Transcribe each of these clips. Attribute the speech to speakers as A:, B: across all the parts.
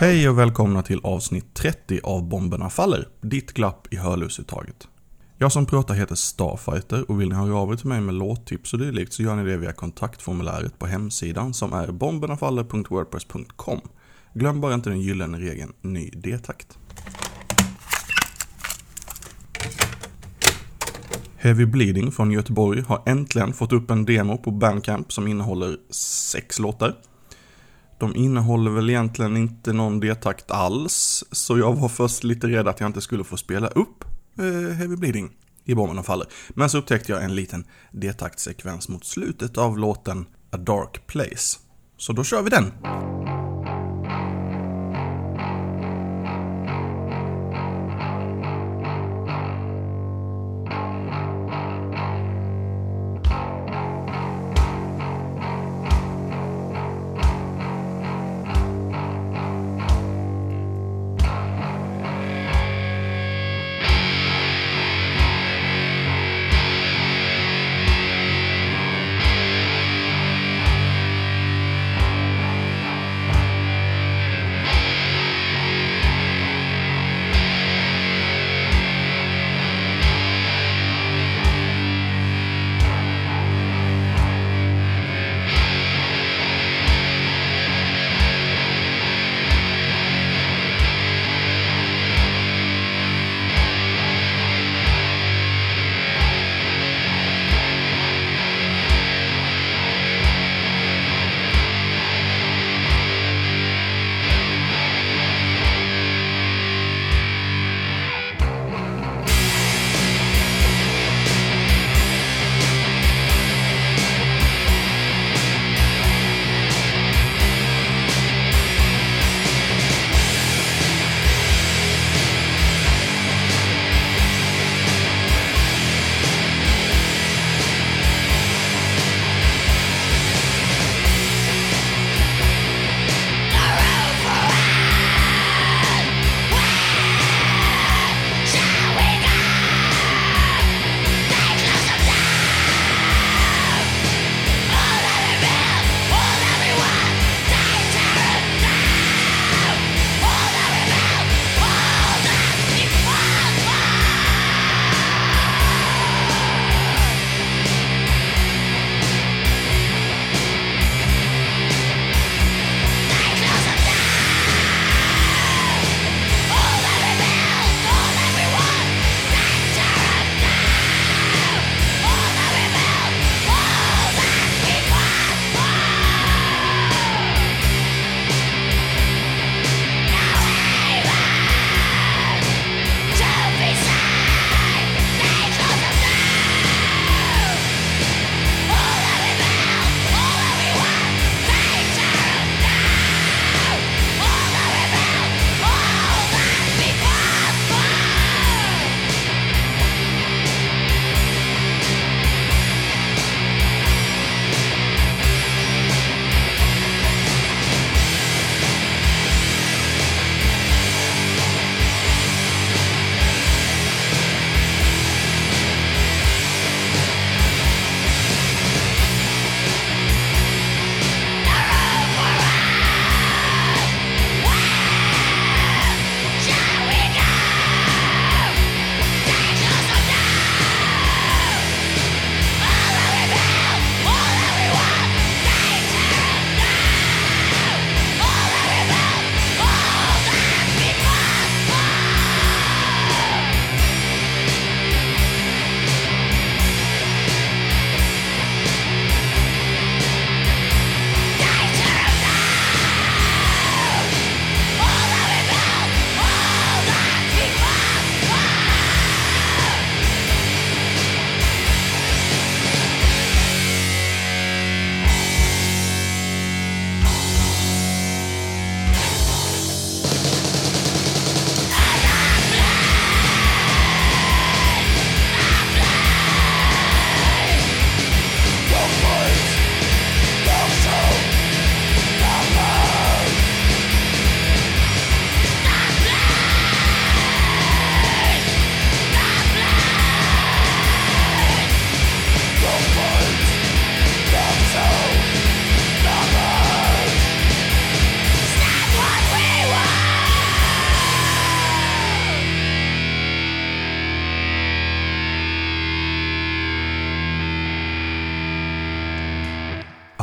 A: Hej och välkomna till avsnitt 30 av Bomberna Faller, ditt glapp i hörlursuttaget. Jag som pratar heter Starfighter och vill ni höra av er till mig med låttips och dylikt så gör ni det via kontaktformuläret på hemsidan som är bombernafaller.wordpress.com. Glöm bara inte den gyllene regeln ny D-takt. Heavy Bleeding från Göteborg har äntligen fått upp en demo på Bandcamp som innehåller sex låtar. De innehåller väl egentligen inte någon D-takt alls, så jag var först lite rädd att jag inte skulle få spela upp eh, Heavy Bleeding i Bomben och faller. Men så upptäckte jag en liten D-taktsekvens mot slutet av låten A Dark Place. Så då kör vi den!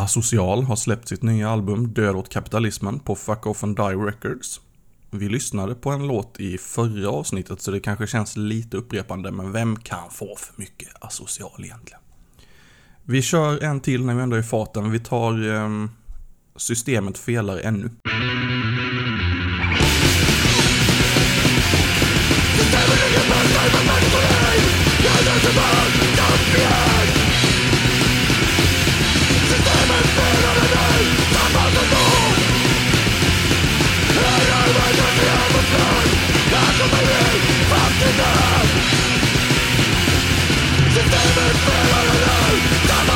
A: Asocial har släppt sitt nya album Död åt kapitalismen på Fuck Off and Die Records. Vi lyssnade på en låt i förra avsnittet så det kanske känns lite upprepande men vem kan få för mycket asocial egentligen? Vi kör en till när vi ändå är i farten. Vi tar eh, Systemet felar ännu. System is fair, I don't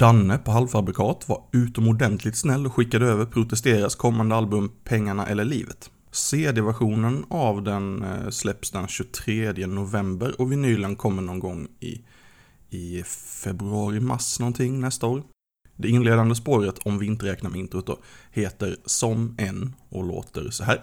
A: Danne på Halvfabrikat var utomordentligt snäll och skickade över Protesteras kommande album Pengarna eller livet. CD-versionen av den eh, släpps den 23 november och vinylen kommer någon gång i, i februari-mars någonting nästa år. Det inledande spåret, om vi inte räknar med introt då, heter Som en och låter så här.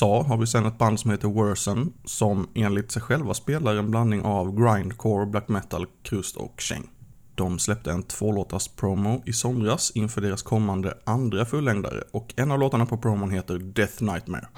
A: USA har vi sen ett band som heter Worsen som enligt sig själva spelar en blandning av grindcore, black metal, krust och käng. De släppte en tvålåtars promo i somras inför deras kommande andra fullängdare och en av låtarna på promon heter Death Nightmare.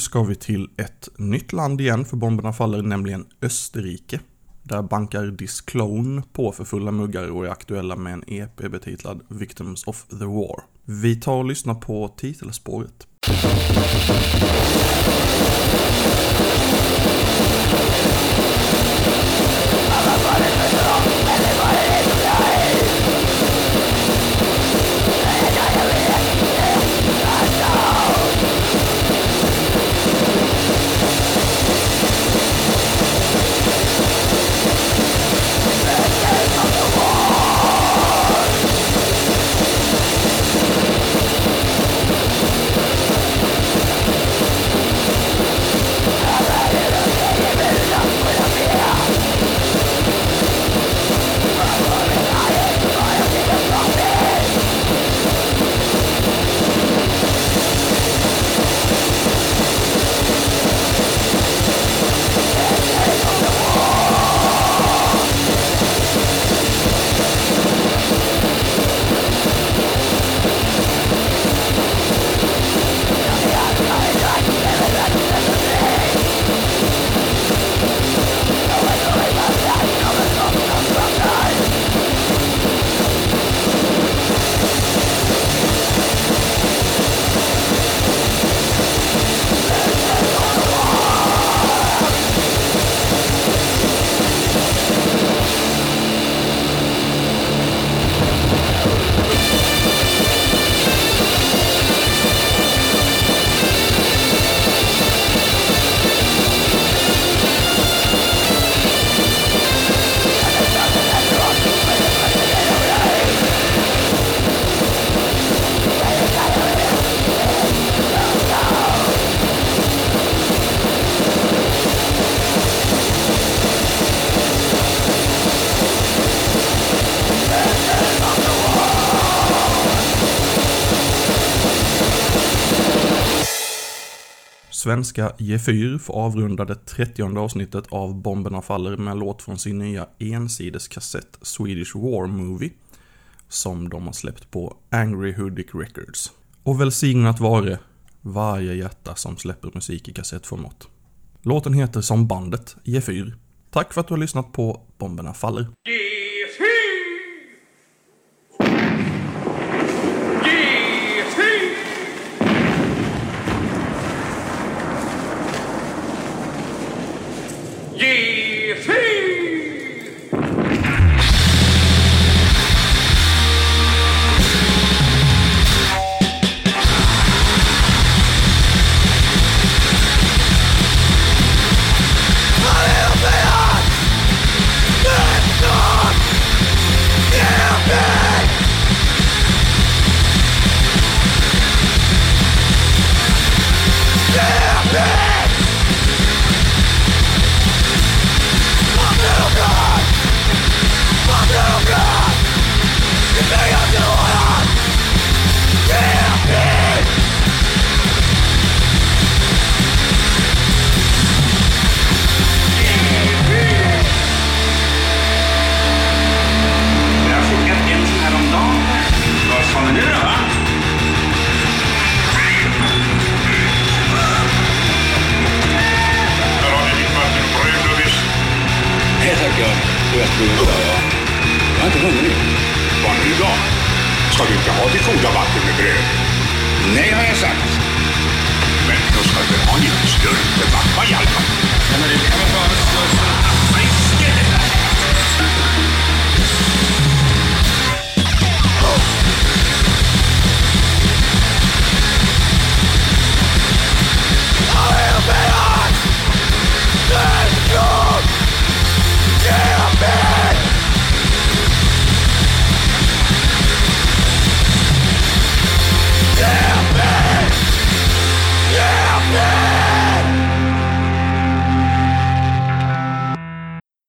A: Ska vi till ett nytt land igen för bomberna faller, nämligen Österrike. Där bankar Disclone på för fulla muggar och är aktuella med en EP betitlad Victims of the War. Vi tar och lyssnar på titelspåret. Svenska Gefyr får avrunda det 30 avsnittet av Bomberna Faller med en låt från sin nya ensideskassett Swedish War Movie. Som de har släppt på Angry Hoodic Records. Och välsignat vare varje hjärta som släpper musik i kassettformat. Låten heter som bandet Gefyr. Tack för att du har lyssnat på Bomberna Faller.